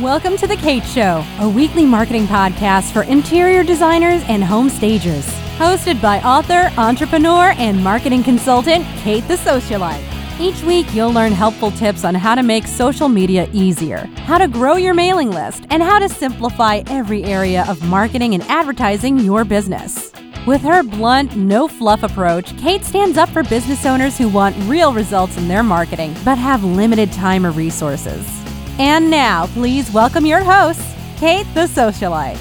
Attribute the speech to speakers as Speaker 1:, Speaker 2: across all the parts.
Speaker 1: Welcome to The Kate Show, a weekly marketing podcast for interior designers and home stagers. Hosted by author, entrepreneur, and marketing consultant Kate the Socialite. Each week, you'll learn helpful tips on how to make social media easier, how to grow your mailing list, and how to simplify every area of marketing and advertising your business. With her blunt, no fluff approach, Kate stands up for business owners who want real results in their marketing but have limited time or resources. And now, please welcome your host, Kate the Socialite.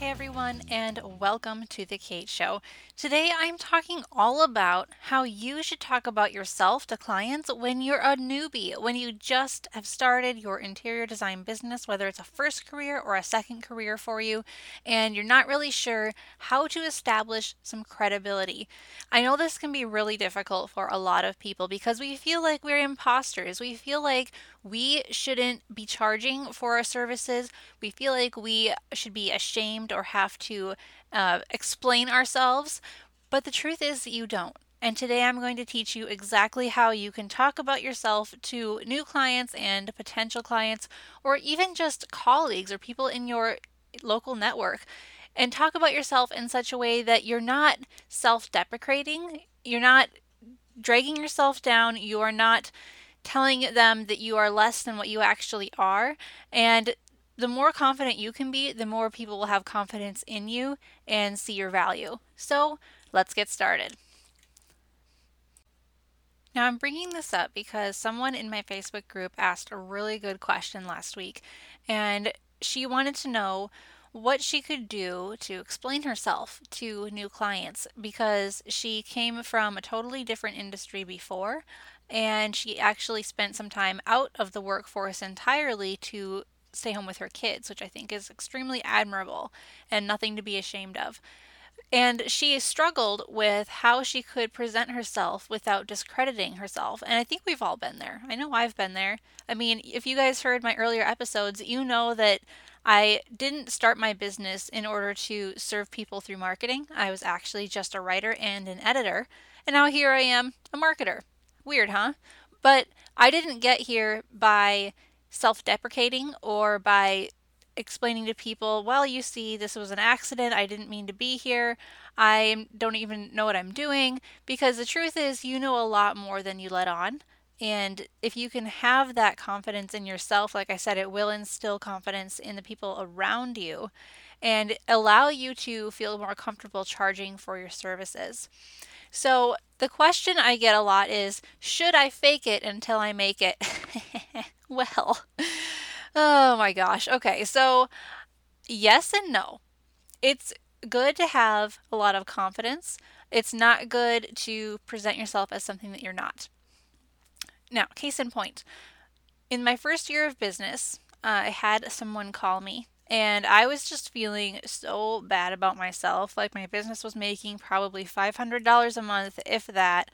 Speaker 2: Hey everyone, and welcome to The Kate Show. Today I'm talking all about how you should talk about yourself to clients when you're a newbie, when you just have started your interior design business, whether it's a first career or a second career for you, and you're not really sure how to establish some credibility. I know this can be really difficult for a lot of people because we feel like we're imposters. We feel like we shouldn't be charging for our services. We feel like we should be ashamed or have to uh, explain ourselves. But the truth is, that you don't. And today I'm going to teach you exactly how you can talk about yourself to new clients and potential clients, or even just colleagues or people in your local network. And talk about yourself in such a way that you're not self deprecating, you're not dragging yourself down, you are not telling them that you are less than what you actually are. And the more confident you can be, the more people will have confidence in you and see your value. So let's get started. Now, I'm bringing this up because someone in my Facebook group asked a really good question last week, and she wanted to know what she could do to explain herself to new clients because she came from a totally different industry before and she actually spent some time out of the workforce entirely to stay home with her kids, which I think is extremely admirable and nothing to be ashamed of. And she struggled with how she could present herself without discrediting herself. And I think we've all been there. I know I've been there. I mean, if you guys heard my earlier episodes, you know that I didn't start my business in order to serve people through marketing. I was actually just a writer and an editor. And now here I am, a marketer. Weird, huh? But I didn't get here by self deprecating or by explaining to people, well, you see, this was an accident. I didn't mean to be here. I don't even know what I'm doing. Because the truth is, you know a lot more than you let on. And if you can have that confidence in yourself, like I said, it will instill confidence in the people around you and allow you to feel more comfortable charging for your services. So, the question I get a lot is Should I fake it until I make it? well, oh my gosh. Okay, so yes and no. It's good to have a lot of confidence. It's not good to present yourself as something that you're not. Now, case in point, in my first year of business, uh, I had someone call me and I was just feeling so bad about myself. Like my business was making probably $500 a month, if that.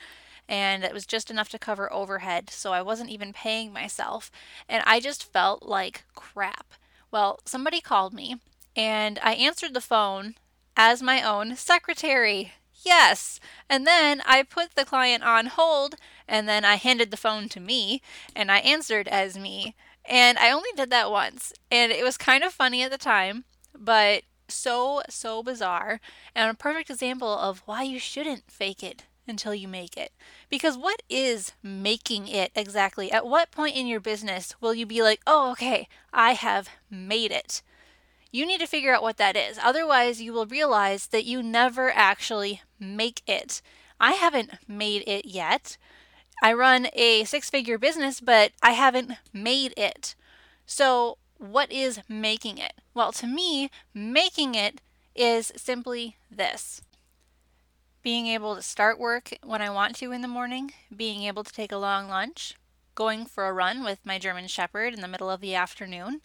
Speaker 2: And it was just enough to cover overhead. So I wasn't even paying myself. And I just felt like crap. Well, somebody called me and I answered the phone as my own secretary. Yes. And then I put the client on hold and then I handed the phone to me and I answered as me. And I only did that once. And it was kind of funny at the time, but so, so bizarre. And a perfect example of why you shouldn't fake it until you make it. Because what is making it exactly? At what point in your business will you be like, oh, okay, I have made it? You need to figure out what that is. Otherwise, you will realize that you never actually make it. I haven't made it yet. I run a six figure business, but I haven't made it. So, what is making it? Well, to me, making it is simply this being able to start work when I want to in the morning, being able to take a long lunch, going for a run with my German Shepherd in the middle of the afternoon,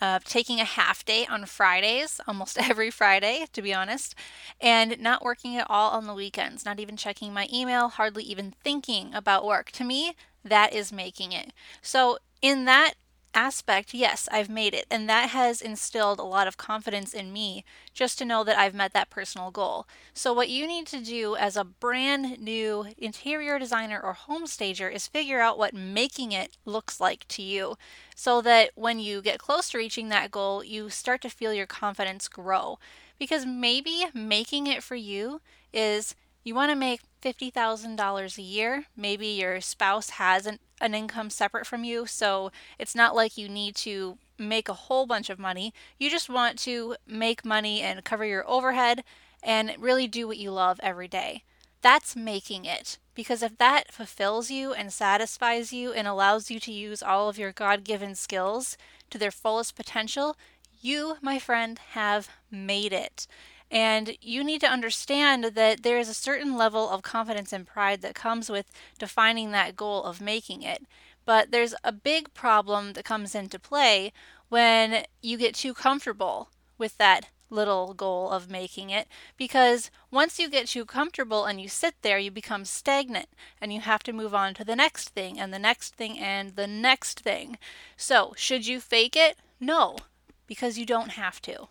Speaker 2: uh, taking a half day on Fridays, almost every Friday, to be honest, and not working at all on the weekends, not even checking my email, hardly even thinking about work. To me, that is making it. So, in that aspect, yes, I've made it. And that has instilled a lot of confidence in me just to know that I've met that personal goal. So, what you need to do as a brand new interior designer or home stager is figure out what making it looks like to you so that when you get close to reaching that goal, you start to feel your confidence grow. Because maybe making it for you is you want to make $50,000 a year. Maybe your spouse has an, an income separate from you, so it's not like you need to make a whole bunch of money. You just want to make money and cover your overhead and really do what you love every day. That's making it. Because if that fulfills you and satisfies you and allows you to use all of your God given skills to their fullest potential, you, my friend, have made it. And you need to understand that there is a certain level of confidence and pride that comes with defining that goal of making it. But there's a big problem that comes into play when you get too comfortable with that little goal of making it because once you get too comfortable and you sit there, you become stagnant and you have to move on to the next thing and the next thing and the next thing. So, should you fake it? No, because you don't have to.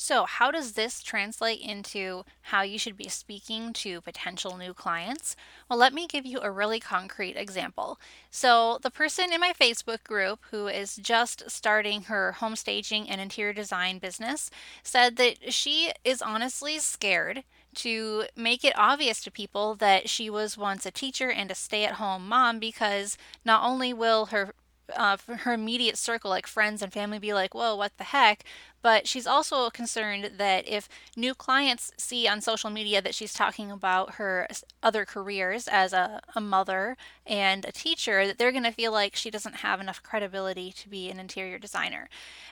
Speaker 2: So, how does this translate into how you should be speaking to potential new clients? Well, let me give you a really concrete example. So, the person in my Facebook group who is just starting her home staging and interior design business said that she is honestly scared to make it obvious to people that she was once a teacher and a stay at home mom because not only will her uh, her immediate circle, like friends and family, be like, whoa, what the heck? But she's also concerned that if new clients see on social media that she's talking about her other careers as a, a mother and a teacher, that they're going to feel like she doesn't have enough credibility to be an interior designer.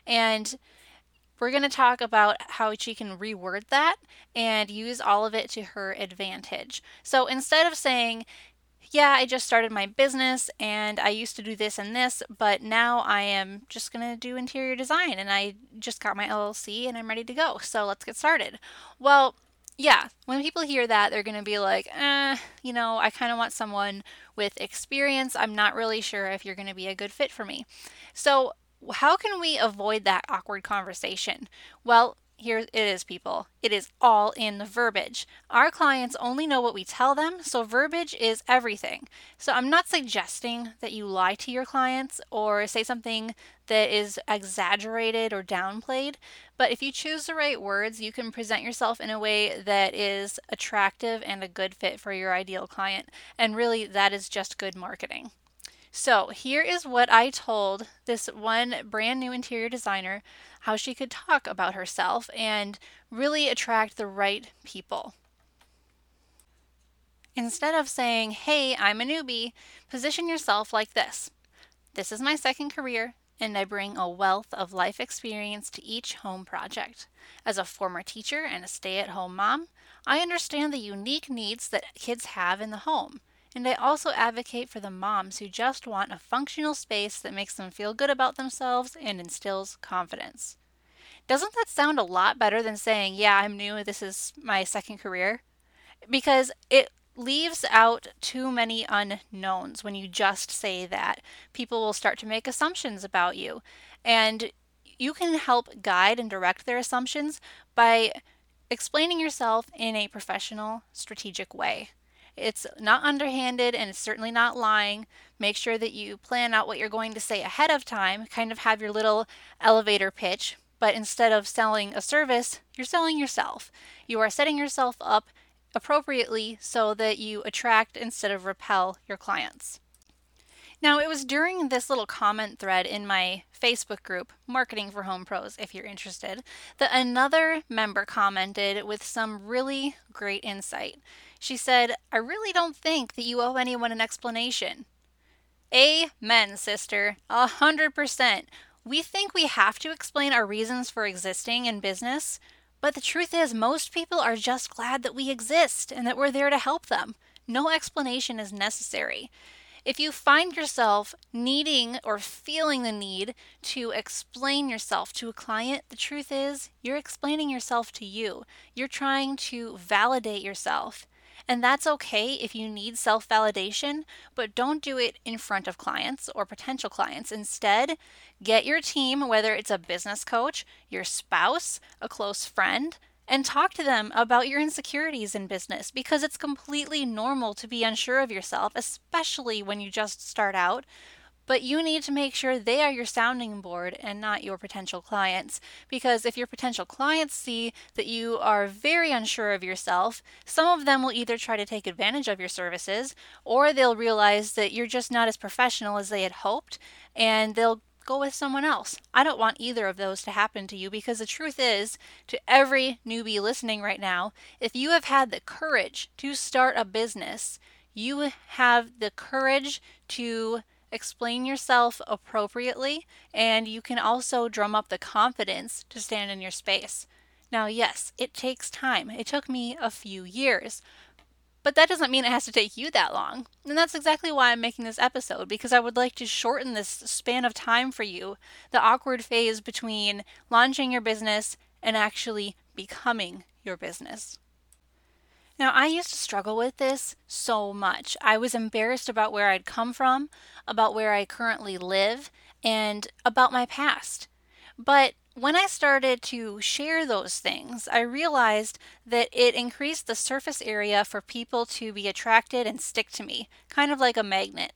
Speaker 2: And we're going to talk about how she can reword that and use all of it to her advantage. So instead of saying, yeah, I just started my business and I used to do this and this, but now I am just going to do interior design and I just got my LLC and I'm ready to go. So let's get started. Well, yeah, when people hear that, they're going to be like, eh, you know, I kind of want someone with experience. I'm not really sure if you're going to be a good fit for me. So, how can we avoid that awkward conversation? Well, here it is, people. It is all in the verbiage. Our clients only know what we tell them, so verbiage is everything. So I'm not suggesting that you lie to your clients or say something that is exaggerated or downplayed, but if you choose the right words, you can present yourself in a way that is attractive and a good fit for your ideal client. And really, that is just good marketing. So, here is what I told this one brand new interior designer how she could talk about herself and really attract the right people. Instead of saying, Hey, I'm a newbie, position yourself like this This is my second career, and I bring a wealth of life experience to each home project. As a former teacher and a stay at home mom, I understand the unique needs that kids have in the home and I also advocate for the moms who just want a functional space that makes them feel good about themselves and instills confidence. Doesn't that sound a lot better than saying, Yeah, I'm new, this is my second career? Because it leaves out too many unknowns when you just say that. People will start to make assumptions about you. And you can help guide and direct their assumptions by explaining yourself in a professional, strategic way. It's not underhanded and it's certainly not lying. Make sure that you plan out what you're going to say ahead of time, kind of have your little elevator pitch, but instead of selling a service, you're selling yourself. You are setting yourself up appropriately so that you attract instead of repel your clients. Now, it was during this little comment thread in my Facebook group, Marketing for Home Pros, if you're interested, that another member commented with some really great insight. She said, I really don't think that you owe anyone an explanation. Amen, sister. A hundred percent. We think we have to explain our reasons for existing in business, but the truth is, most people are just glad that we exist and that we're there to help them. No explanation is necessary. If you find yourself needing or feeling the need to explain yourself to a client, the truth is you're explaining yourself to you. You're trying to validate yourself. And that's okay if you need self validation, but don't do it in front of clients or potential clients. Instead, get your team, whether it's a business coach, your spouse, a close friend, and talk to them about your insecurities in business because it's completely normal to be unsure of yourself, especially when you just start out. But you need to make sure they are your sounding board and not your potential clients. Because if your potential clients see that you are very unsure of yourself, some of them will either try to take advantage of your services or they'll realize that you're just not as professional as they had hoped and they'll go with someone else. I don't want either of those to happen to you because the truth is, to every newbie listening right now, if you have had the courage to start a business, you have the courage to explain yourself appropriately, and you can also drum up the confidence to stand in your space. Now, yes, it takes time. It took me a few years, but that doesn't mean it has to take you that long. And that's exactly why I'm making this episode, because I would like to shorten this span of time for you the awkward phase between launching your business and actually becoming your business. Now, I used to struggle with this so much. I was embarrassed about where I'd come from, about where I currently live, and about my past. But when I started to share those things, I realized that it increased the surface area for people to be attracted and stick to me, kind of like a magnet.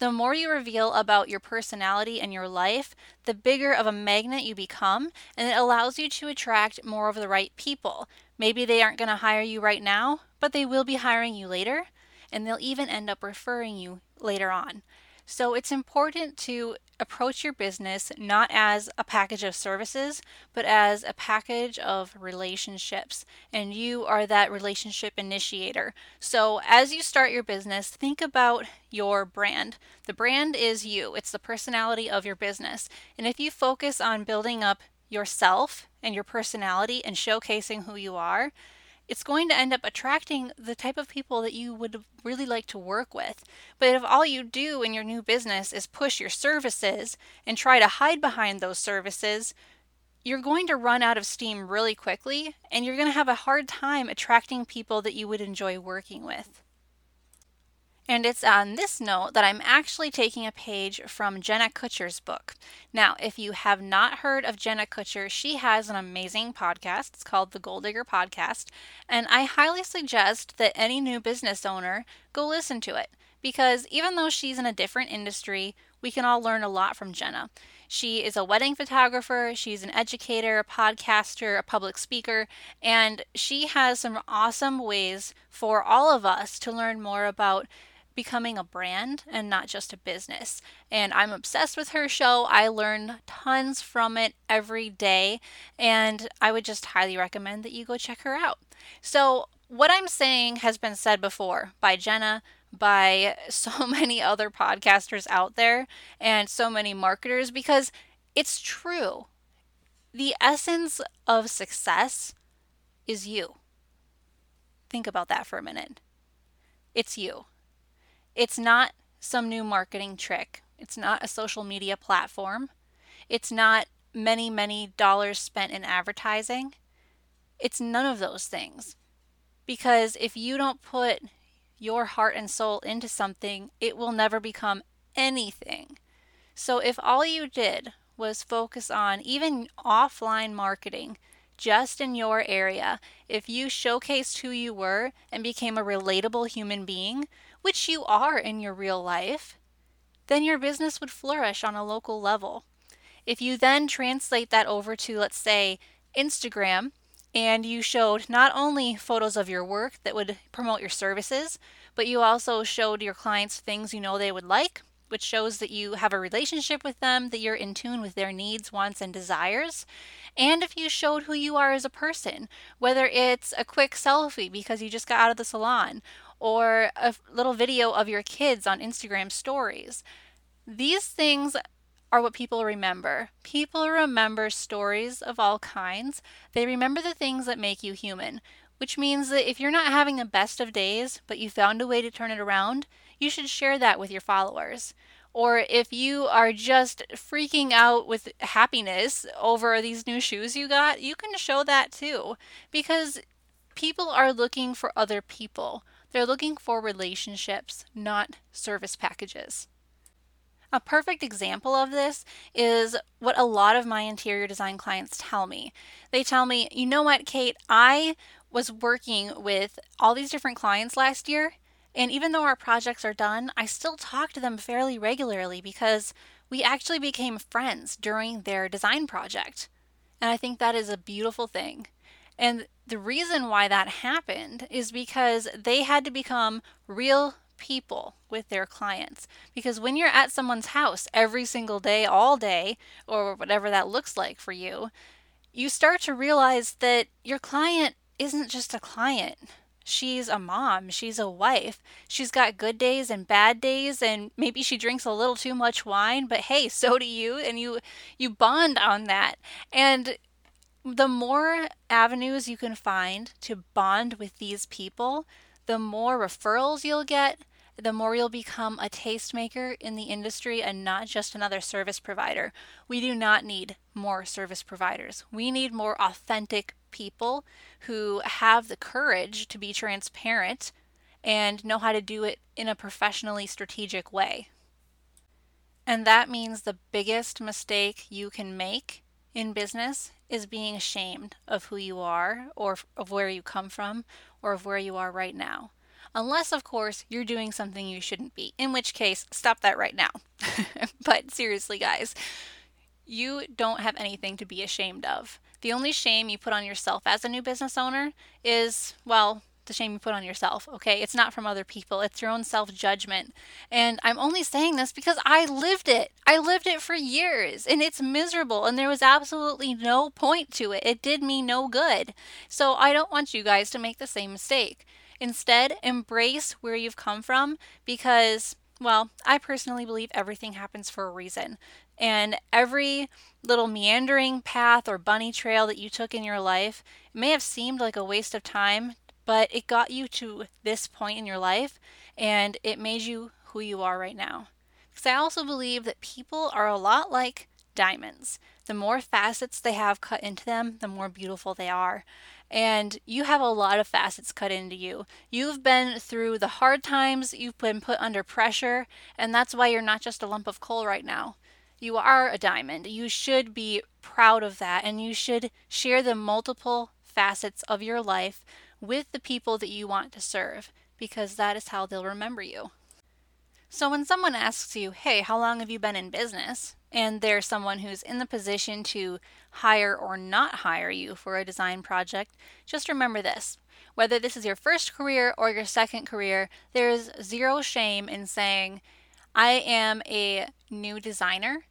Speaker 2: The more you reveal about your personality and your life, the bigger of a magnet you become, and it allows you to attract more of the right people. Maybe they aren't going to hire you right now, but they will be hiring you later, and they'll even end up referring you later on. So it's important to approach your business not as a package of services, but as a package of relationships. And you are that relationship initiator. So as you start your business, think about your brand. The brand is you, it's the personality of your business. And if you focus on building up yourself and your personality and showcasing who you are, it's going to end up attracting the type of people that you would really like to work with. But if all you do in your new business is push your services and try to hide behind those services, you're going to run out of steam really quickly and you're going to have a hard time attracting people that you would enjoy working with. And it's on this note that I'm actually taking a page from Jenna Kutcher's book. Now, if you have not heard of Jenna Kutcher, she has an amazing podcast. It's called the Goal Digger Podcast. And I highly suggest that any new business owner go listen to it because even though she's in a different industry, we can all learn a lot from Jenna. She is a wedding photographer, she's an educator, a podcaster, a public speaker, and she has some awesome ways for all of us to learn more about becoming a brand and not just a business. And I'm obsessed with her show. I learn tons from it every day, and I would just highly recommend that you go check her out. So, what I'm saying has been said before by Jenna, by so many other podcasters out there, and so many marketers because it's true. The essence of success is you. Think about that for a minute. It's you. It's not some new marketing trick. It's not a social media platform. It's not many, many dollars spent in advertising. It's none of those things. Because if you don't put your heart and soul into something, it will never become anything. So if all you did was focus on even offline marketing, just in your area, if you showcased who you were and became a relatable human being, which you are in your real life, then your business would flourish on a local level. If you then translate that over to, let's say, Instagram, and you showed not only photos of your work that would promote your services, but you also showed your clients things you know they would like, which shows that you have a relationship with them, that you're in tune with their needs, wants, and desires. And if you showed who you are as a person, whether it's a quick selfie because you just got out of the salon, or a little video of your kids on Instagram stories. These things are what people remember. People remember stories of all kinds. They remember the things that make you human, which means that if you're not having the best of days, but you found a way to turn it around, you should share that with your followers. Or if you are just freaking out with happiness over these new shoes you got, you can show that too. Because people are looking for other people. They're looking for relationships, not service packages. A perfect example of this is what a lot of my interior design clients tell me. They tell me, you know what, Kate, I was working with all these different clients last year, and even though our projects are done, I still talk to them fairly regularly because we actually became friends during their design project. And I think that is a beautiful thing. And the reason why that happened is because they had to become real people with their clients. Because when you're at someone's house every single day, all day, or whatever that looks like for you, you start to realize that your client isn't just a client. She's a mom, she's a wife. She's got good days and bad days and maybe she drinks a little too much wine, but hey, so do you and you you bond on that. And the more avenues you can find to bond with these people, the more referrals you'll get, the more you'll become a tastemaker in the industry and not just another service provider. We do not need more service providers. We need more authentic people who have the courage to be transparent and know how to do it in a professionally strategic way. And that means the biggest mistake you can make in business is being ashamed of who you are or of where you come from or of where you are right now. Unless, of course, you're doing something you shouldn't be, in which case, stop that right now. but seriously, guys, you don't have anything to be ashamed of. The only shame you put on yourself as a new business owner is, well, the shame you put on yourself, okay? It's not from other people, it's your own self judgment. And I'm only saying this because I lived it. I lived it for years and it's miserable and there was absolutely no point to it. It did me no good. So I don't want you guys to make the same mistake. Instead, embrace where you've come from because, well, I personally believe everything happens for a reason. And every little meandering path or bunny trail that you took in your life may have seemed like a waste of time but it got you to this point in your life and it made you who you are right now. Because I also believe that people are a lot like diamonds. The more facets they have cut into them, the more beautiful they are. And you have a lot of facets cut into you. You've been through the hard times, you've been put under pressure, and that's why you're not just a lump of coal right now. You are a diamond. You should be proud of that, and you should share the multiple facets of your life with the people that you want to serve because that is how they'll remember you. So when someone asks you, hey, how long have you been in business? And they're someone who's in the position to hire or not hire you for a design project, just remember this. Whether this is your first career or your second career, there's zero shame in saying, I am a new designer.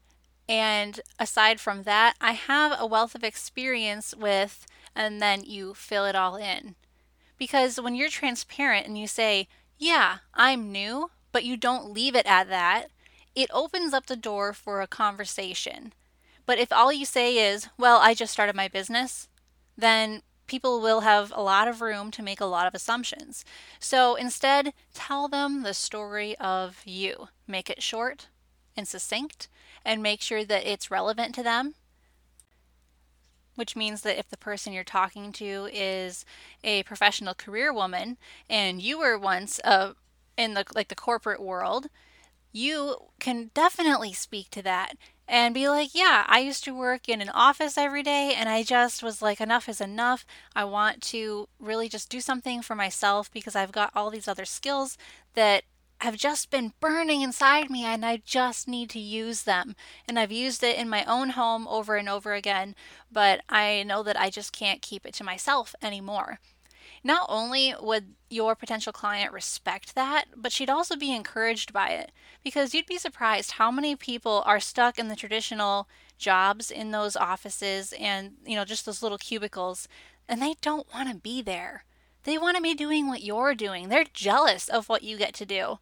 Speaker 2: And aside from that, I have a wealth of experience with, and then you fill it all in. Because when you're transparent and you say, Yeah, I'm new, but you don't leave it at that, it opens up the door for a conversation. But if all you say is, Well, I just started my business, then people will have a lot of room to make a lot of assumptions. So instead, tell them the story of you. Make it short and succinct and make sure that it's relevant to them which means that if the person you're talking to is a professional career woman and you were once uh, in the like the corporate world you can definitely speak to that and be like yeah i used to work in an office every day and i just was like enough is enough. I want to really just do something for myself because i've got all these other skills that have just been burning inside me and I just need to use them. And I've used it in my own home over and over again, but I know that I just can't keep it to myself anymore. Not only would your potential client respect that, but she'd also be encouraged by it because you'd be surprised how many people are stuck in the traditional jobs in those offices and, you know, just those little cubicles and they don't want to be there. They want to be doing what you're doing. They're jealous of what you get to do.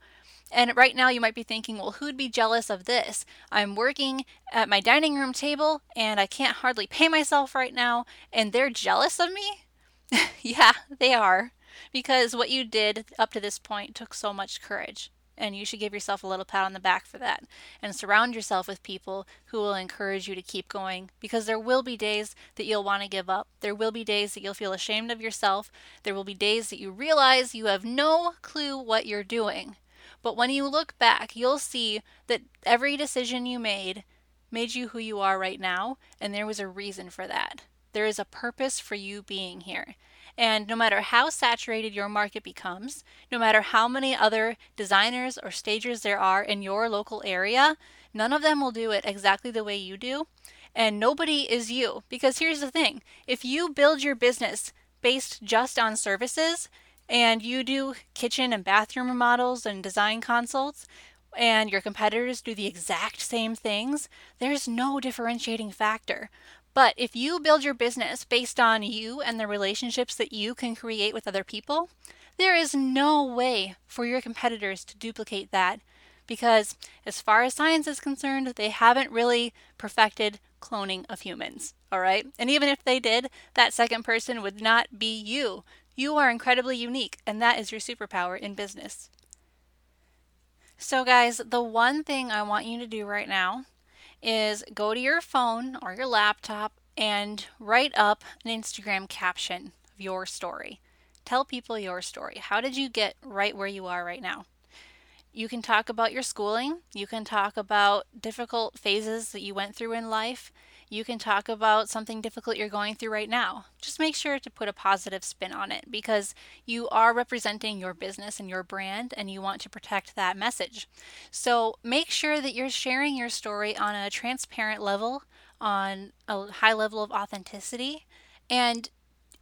Speaker 2: And right now, you might be thinking, well, who'd be jealous of this? I'm working at my dining room table and I can't hardly pay myself right now, and they're jealous of me? yeah, they are. Because what you did up to this point took so much courage. And you should give yourself a little pat on the back for that. And surround yourself with people who will encourage you to keep going because there will be days that you'll want to give up. There will be days that you'll feel ashamed of yourself. There will be days that you realize you have no clue what you're doing. But when you look back, you'll see that every decision you made made you who you are right now, and there was a reason for that. There is a purpose for you being here. And no matter how saturated your market becomes, no matter how many other designers or stagers there are in your local area, none of them will do it exactly the way you do. And nobody is you. Because here's the thing if you build your business based just on services and you do kitchen and bathroom remodels and design consults, and your competitors do the exact same things, there's no differentiating factor. But if you build your business based on you and the relationships that you can create with other people, there is no way for your competitors to duplicate that because, as far as science is concerned, they haven't really perfected cloning of humans. All right. And even if they did, that second person would not be you. You are incredibly unique, and that is your superpower in business. So, guys, the one thing I want you to do right now is go to your phone or your laptop and write up an Instagram caption of your story. Tell people your story. How did you get right where you are right now? You can talk about your schooling. You can talk about difficult phases that you went through in life you can talk about something difficult you're going through right now. Just make sure to put a positive spin on it because you are representing your business and your brand and you want to protect that message. So make sure that you're sharing your story on a transparent level, on a high level of authenticity. And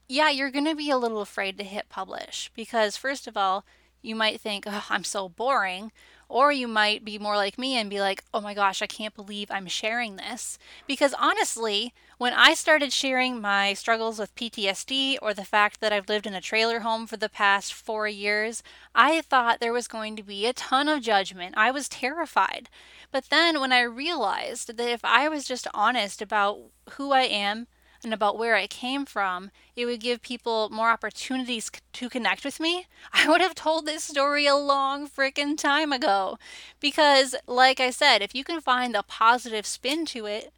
Speaker 2: yeah, you're going to be a little afraid to hit publish because, first of all, you might think, oh, I'm so boring. Or you might be more like me and be like, oh my gosh, I can't believe I'm sharing this. Because honestly, when I started sharing my struggles with PTSD or the fact that I've lived in a trailer home for the past four years, I thought there was going to be a ton of judgment. I was terrified. But then when I realized that if I was just honest about who I am, and about where I came from, it would give people more opportunities to connect with me. I would have told this story a long freaking time ago. Because, like I said, if you can find a positive spin to it,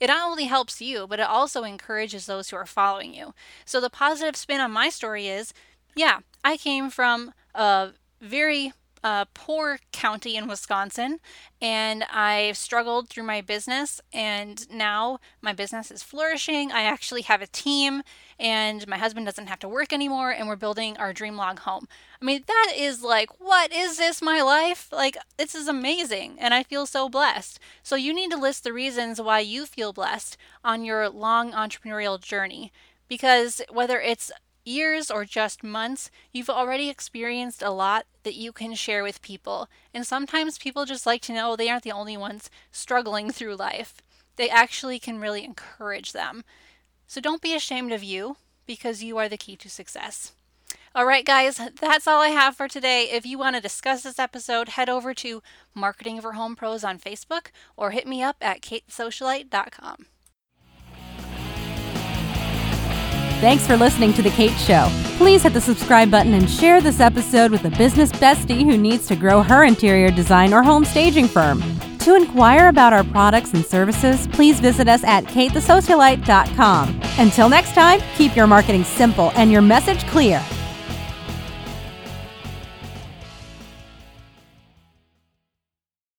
Speaker 2: it not only helps you, but it also encourages those who are following you. So, the positive spin on my story is yeah, I came from a very a poor county in Wisconsin, and I struggled through my business. And now my business is flourishing. I actually have a team, and my husband doesn't have to work anymore, and we're building our dream log home. I mean, that is like, what is this, my life? Like, this is amazing, and I feel so blessed. So, you need to list the reasons why you feel blessed on your long entrepreneurial journey because whether it's years or just months, you've already experienced a lot that you can share with people. And sometimes people just like to know they aren't the only ones struggling through life. They actually can really encourage them. So don't be ashamed of you because you are the key to success. All right, guys, that's all I have for today. If you want to discuss this episode, head over to Marketing for Home Pros on Facebook or hit me up at katesocialite.com.
Speaker 1: Thanks for listening to The Kate Show. Please hit the subscribe button and share this episode with a business bestie who needs to grow her interior design or home staging firm. To inquire about our products and services, please visit us at katethesocialite.com. Until next time, keep your marketing simple and your message clear.